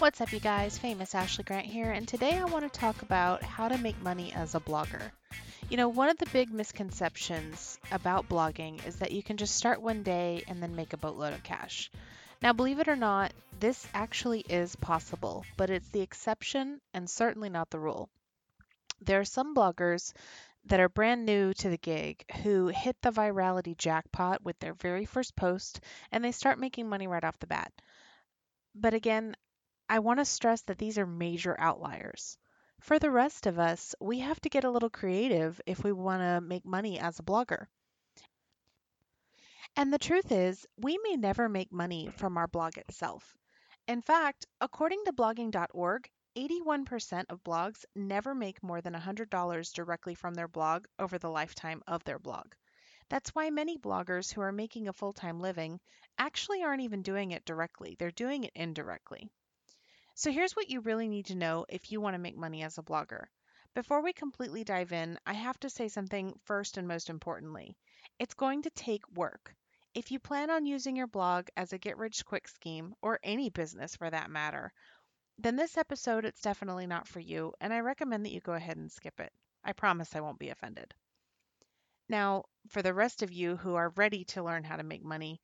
What's up, you guys? Famous Ashley Grant here, and today I want to talk about how to make money as a blogger. You know, one of the big misconceptions about blogging is that you can just start one day and then make a boatload of cash. Now, believe it or not, this actually is possible, but it's the exception and certainly not the rule. There are some bloggers that are brand new to the gig who hit the virality jackpot with their very first post and they start making money right off the bat. But again, I want to stress that these are major outliers. For the rest of us, we have to get a little creative if we want to make money as a blogger. And the truth is, we may never make money from our blog itself. In fact, according to blogging.org, 81% of blogs never make more than $100 directly from their blog over the lifetime of their blog. That's why many bloggers who are making a full time living actually aren't even doing it directly, they're doing it indirectly. So here's what you really need to know if you want to make money as a blogger. Before we completely dive in, I have to say something first and most importantly. It's going to take work. If you plan on using your blog as a get rich quick scheme, or any business for that matter, then this episode it's definitely not for you, and I recommend that you go ahead and skip it. I promise I won't be offended. Now, for the rest of you who are ready to learn how to make money,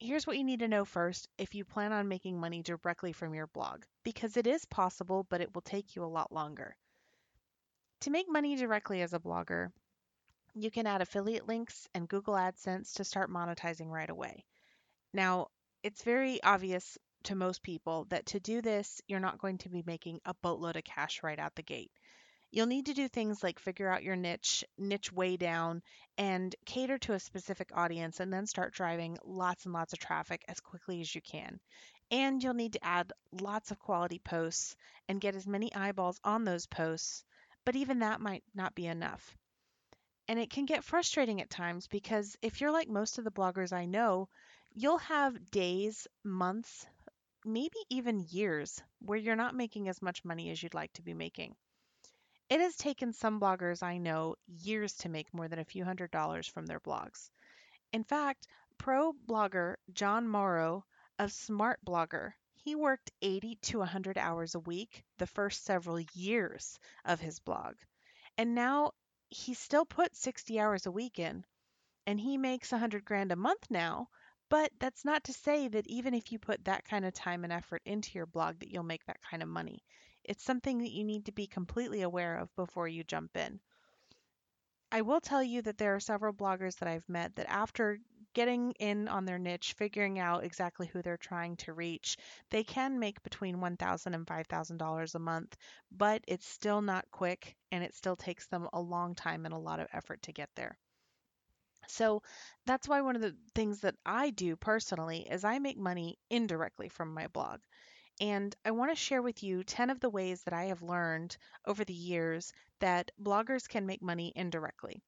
here's what you need to know first if you plan on making money directly from your blog, because it is possible, but it will take you a lot longer. To make money directly as a blogger, you can add affiliate links and Google AdSense to start monetizing right away. Now, it's very obvious to most people that to do this, you're not going to be making a boatload of cash right out the gate. You'll need to do things like figure out your niche, niche way down, and cater to a specific audience, and then start driving lots and lots of traffic as quickly as you can. And you'll need to add lots of quality posts and get as many eyeballs on those posts, but even that might not be enough. And it can get frustrating at times because if you're like most of the bloggers I know, you'll have days, months, maybe even years where you're not making as much money as you'd like to be making. It has taken some bloggers I know years to make more than a few hundred dollars from their blogs. In fact, pro blogger Jon Morrow of Smart Blogger, he worked 80 to 100 hours a week the first several years of his blog. And now he still puts 60 hours a week in and he makes 100 grand a month now. But that's not to say that even if you put that kind of time and effort into your blog that you'll make that kind of money. It's something that you need to be completely aware of before you jump in. I will tell you that there are several bloggers that I've met that after getting in on their niche, figuring out exactly who they're trying to reach, they can make between $1,000 and $5,000 a month, but it's still not quick and it still takes them a long time and a lot of effort to get there. So that's why one of the things that I do personally is I make money indirectly from my blog. And I want to share with you 10 of the ways that I have learned over the years that bloggers can make money indirectly.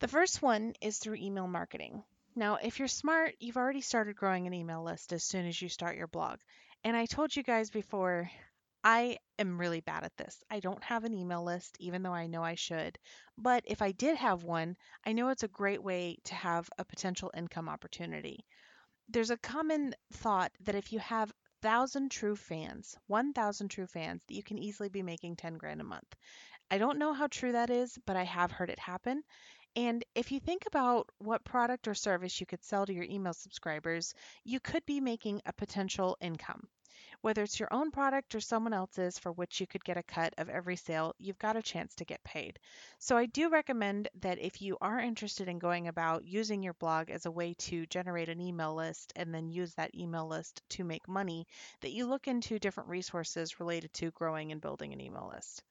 The first one is through email marketing. Now, if you're smart, you've already started growing an email list as soon as you start your blog. And I told you guys before, I am really bad at this. I don't have an email list, even though I know I should. But if I did have one, I know it's a great way to have a potential income opportunity. There's a common thought that if you have thousand true fans, 1,000 true fans, that you can easily be making 10 grand a month. I don't know how true that is, but I have heard it happen. And if you think about what product or service you could sell to your email subscribers, you could be making a potential income. Whether it's your own product or someone else's for which you could get a cut of every sale, you've got a chance to get paid. So I do recommend that if you are interested in going about using your blog as a way to generate an email list and then use that email list to make money, that you look into different resources related to growing and building an email list.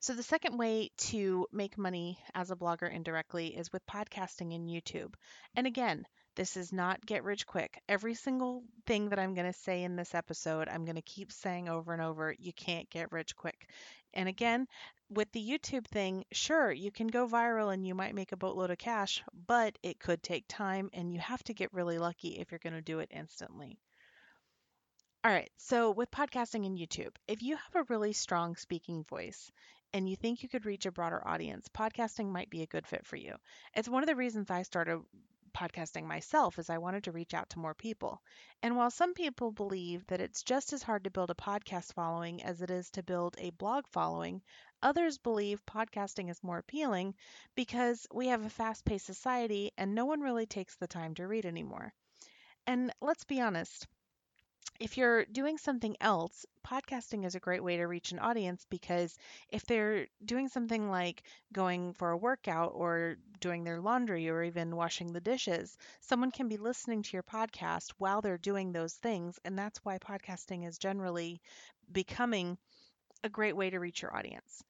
So, the second way to make money as a blogger indirectly is with podcasting and YouTube. And again, this is not get rich quick. Every single thing that I'm going to say in this episode, I'm going to keep saying over and over you can't get rich quick. And again, with the YouTube thing, sure, you can go viral and you might make a boatload of cash, but it could take time and you have to get really lucky if you're going to do it instantly. All right, so with podcasting and YouTube, if you have a really strong speaking voice and you think you could reach a broader audience, podcasting might be a good fit for you. It's one of the reasons I started podcasting myself is I wanted to reach out to more people. And while some people believe that it's just as hard to build a podcast following as it is to build a blog following, others believe podcasting is more appealing because we have a fast-paced society and no one really takes the time to read anymore. And let's be honest, if you're doing something else, podcasting is a great way to reach an audience because if they're doing something like going for a workout or doing their laundry or even washing the dishes, someone can be listening to your podcast while they're doing those things. And that's why podcasting is generally becoming a great way to reach your audience.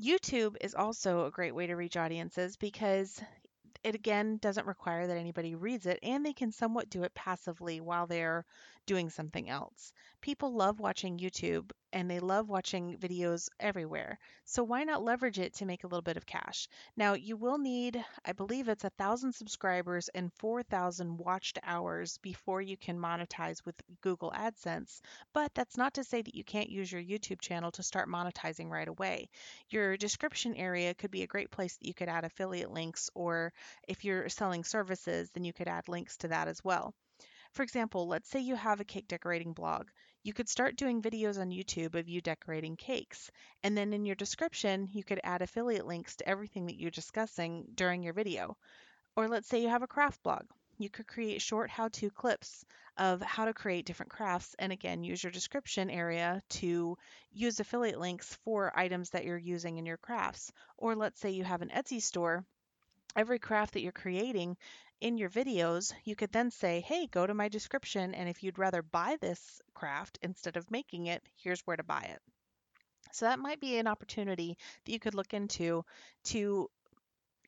YouTube is also a great way to reach audiences because it again doesn't require that anybody reads it, and they can somewhat do it passively while they're doing something else. People love watching YouTube and they love watching videos everywhere. So why not leverage it to make a little bit of cash? Now, you will need, I believe it's a thousand subscribers and 4,000 watched hours before you can monetize with Google AdSense. But that's not to say that you can't use your YouTube channel to start monetizing right away. Your description area could be a great place that you could add affiliate links, or if you're selling services, then you could add links to that as well. For example, let's say you have a cake decorating blog. You could start doing videos on YouTube of you decorating cakes. And then in your description, you could add affiliate links to everything that you're discussing during your video. Or let's say you have a craft blog. You could create short how to clips of how to create different crafts and again use your description area to use affiliate links for items that you're using in your crafts. Or let's say you have an Etsy store every craft that you're creating in your videos, you could then say, hey, go to my description, and if you'd rather buy this craft instead of making it, here's where to buy it. So that might be an opportunity that you could look into to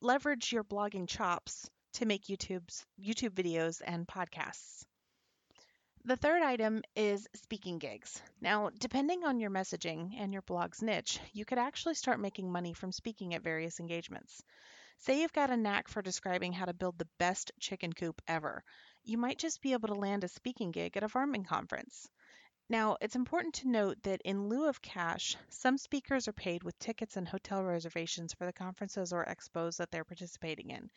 leverage your blogging chops to make YouTube's YouTube videos and podcasts. The third item is speaking gigs. Now, depending on your messaging and your blog's niche, you could actually start making money from speaking at various engagements. Say you've got a knack for describing how to build the best chicken coop ever. You might just be able to land a speaking gig at a farming conference. Now, it's important to note that in lieu of cash, some speakers are paid with tickets and hotel reservations for the conferences or expos that they're participating in.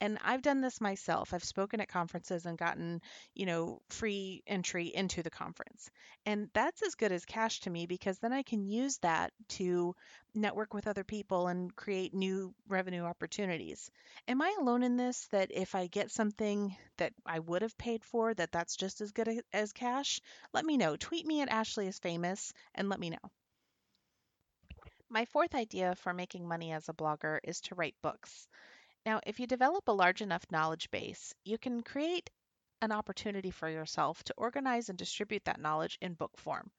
And I've done this myself. I've spoken at conferences and gotten, you know, free entry into the conference. And that's as good as cash to me because then I can use that to network with other people and create new revenue opportunities. Am I alone in this that if I get something that I would have paid for that that's just as good as cash? Let me know. Tweet me at Ashley is famous and let me know. My fourth idea for making money as a blogger is to write books. Now, if you develop a large enough knowledge base, you can create an opportunity for yourself to organize and distribute that knowledge in book form.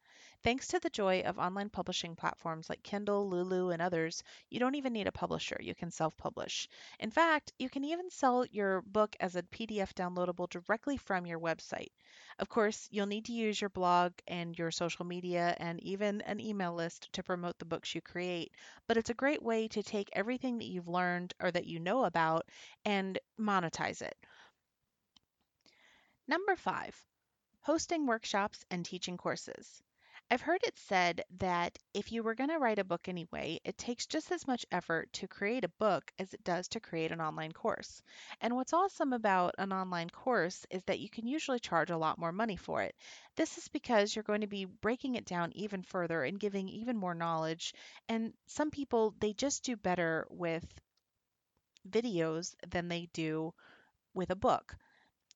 Thanks to the joy of online publishing platforms like Kindle, Lulu, and others, you don't even need a publisher. You can self publish. In fact, you can even sell your book as a PDF downloadable directly from your website. Of course, you'll need to use your blog and your social media and even an email list to promote the books you create, but it's a great way to take everything that you've learned or that you know about and monetize it. Number five, hosting workshops and teaching courses. I've heard it said that if you were going to write a book anyway, it takes just as much effort to create a book as it does to create an online course. And what's awesome about an online course is that you can usually charge a lot more money for it. This is because you're going to be breaking it down even further and giving even more knowledge. And some people, they just do better with videos than they do with a book.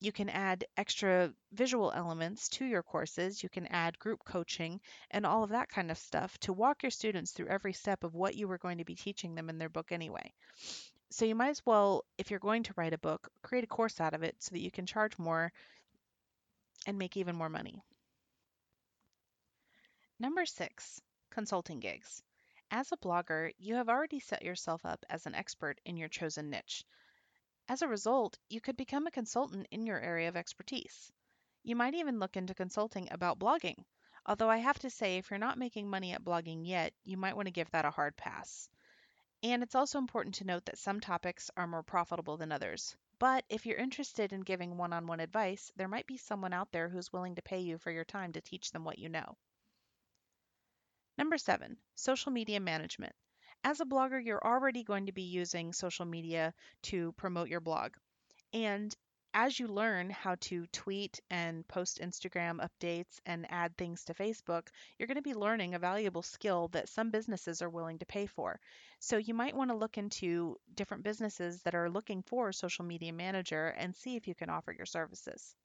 You can add extra visual elements to your courses. You can add group coaching and all of that kind of stuff to walk your students through every step of what you were going to be teaching them in their book anyway. So you might as well, if you're going to write a book, create a course out of it so that you can charge more and make even more money. Number six, consulting gigs. As a blogger, you have already set yourself up as an expert in your chosen niche. As a result, you could become a consultant in your area of expertise. You might even look into consulting about blogging, although I have to say, if you're not making money at blogging yet, you might want to give that a hard pass. And it's also important to note that some topics are more profitable than others. But if you're interested in giving one on one advice, there might be someone out there who's willing to pay you for your time to teach them what you know. Number seven, social media management. As a blogger, you're already going to be using social media to promote your blog. And as you learn how to tweet and post Instagram updates and add things to Facebook, you're going to be learning a valuable skill that some businesses are willing to pay for. So you might want to look into different businesses that are looking for a social media manager and see if you can offer your services.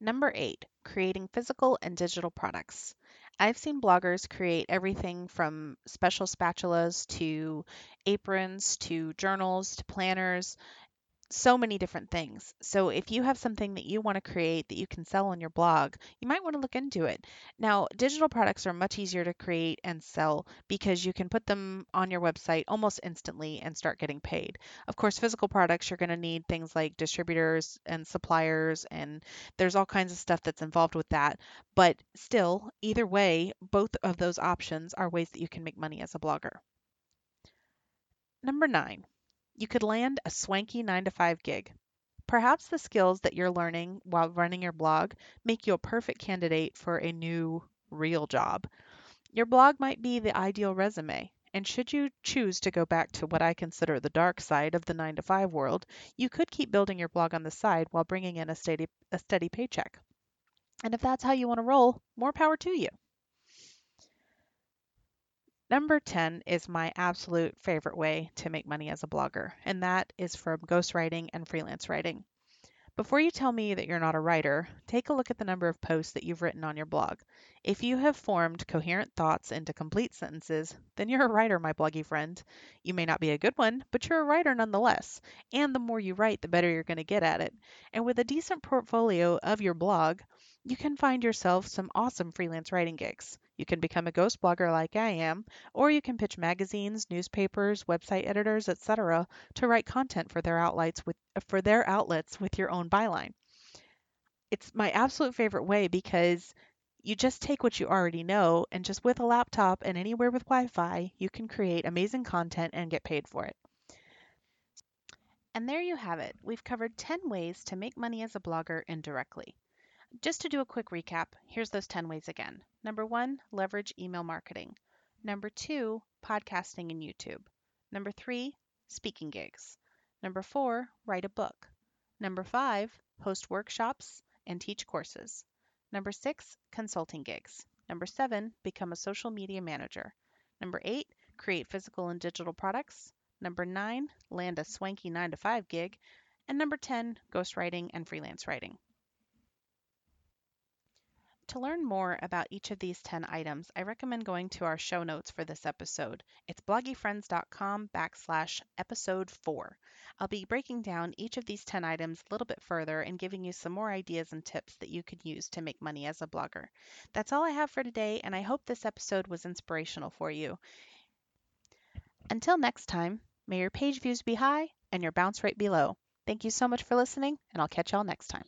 Number eight, creating physical and digital products. I've seen bloggers create everything from special spatulas to aprons to journals to planners so many different things. So if you have something that you want to create that you can sell on your blog, you might want to look into it. Now, digital products are much easier to create and sell because you can put them on your website almost instantly and start getting paid. Of course, physical products, you're going to need things like distributors and suppliers, and there's all kinds of stuff that's involved with that. But still, either way, both of those options are ways that you can make money as a blogger. Number nine, you could land a swanky 9 to 5 gig. Perhaps the skills that you're learning while running your blog make you a perfect candidate for a new, real job. Your blog might be the ideal resume, and should you choose to go back to what I consider the dark side of the 9 to 5 world, you could keep building your blog on the side while bringing in a steady, a steady paycheck. And if that's how you want to roll, more power to you. Number 10 is my absolute favorite way to make money as a blogger, and that is from ghostwriting and freelance writing. Before you tell me that you're not a writer, take a look at the number of posts that you've written on your blog. If you have formed coherent thoughts into complete sentences, then you're a writer, my bloggy friend. You may not be a good one, but you're a writer nonetheless. And the more you write, the better you're going to get at it. And with a decent portfolio of your blog, you can find yourself some awesome freelance writing gigs. You can become a ghost blogger like I am, or you can pitch magazines, newspapers, website editors, etc. to write content for their outlets with for their outlets with your own byline. It's my absolute favorite way because you just take what you already know and just with a laptop and anywhere with Wi-Fi, you can create amazing content and get paid for it. And there you have it. We've covered 10 ways to make money as a blogger indirectly. Just to do a quick recap, here's those 10 ways again. Number one, leverage email marketing. Number two, podcasting and YouTube. Number three, speaking gigs. Number four, write a book. Number five, host workshops and teach courses. Number six, consulting gigs. Number seven, become a social media manager. Number eight, create physical and digital products. Number nine, land a swanky 9 to 5 gig. And number 10, ghostwriting and freelance writing. To learn more about each of these 10 items, I recommend going to our show notes for this episode. It's bloggyfriends.com backslash episode 4. I'll be breaking down each of these 10 items a little bit further and giving you some more ideas and tips that you could use to make money as a blogger. That's all I have for today, and I hope this episode was inspirational for you. Until next time, may your page views be high and your bounce rate be low. Thank you so much for listening, and I'll catch y'all next time.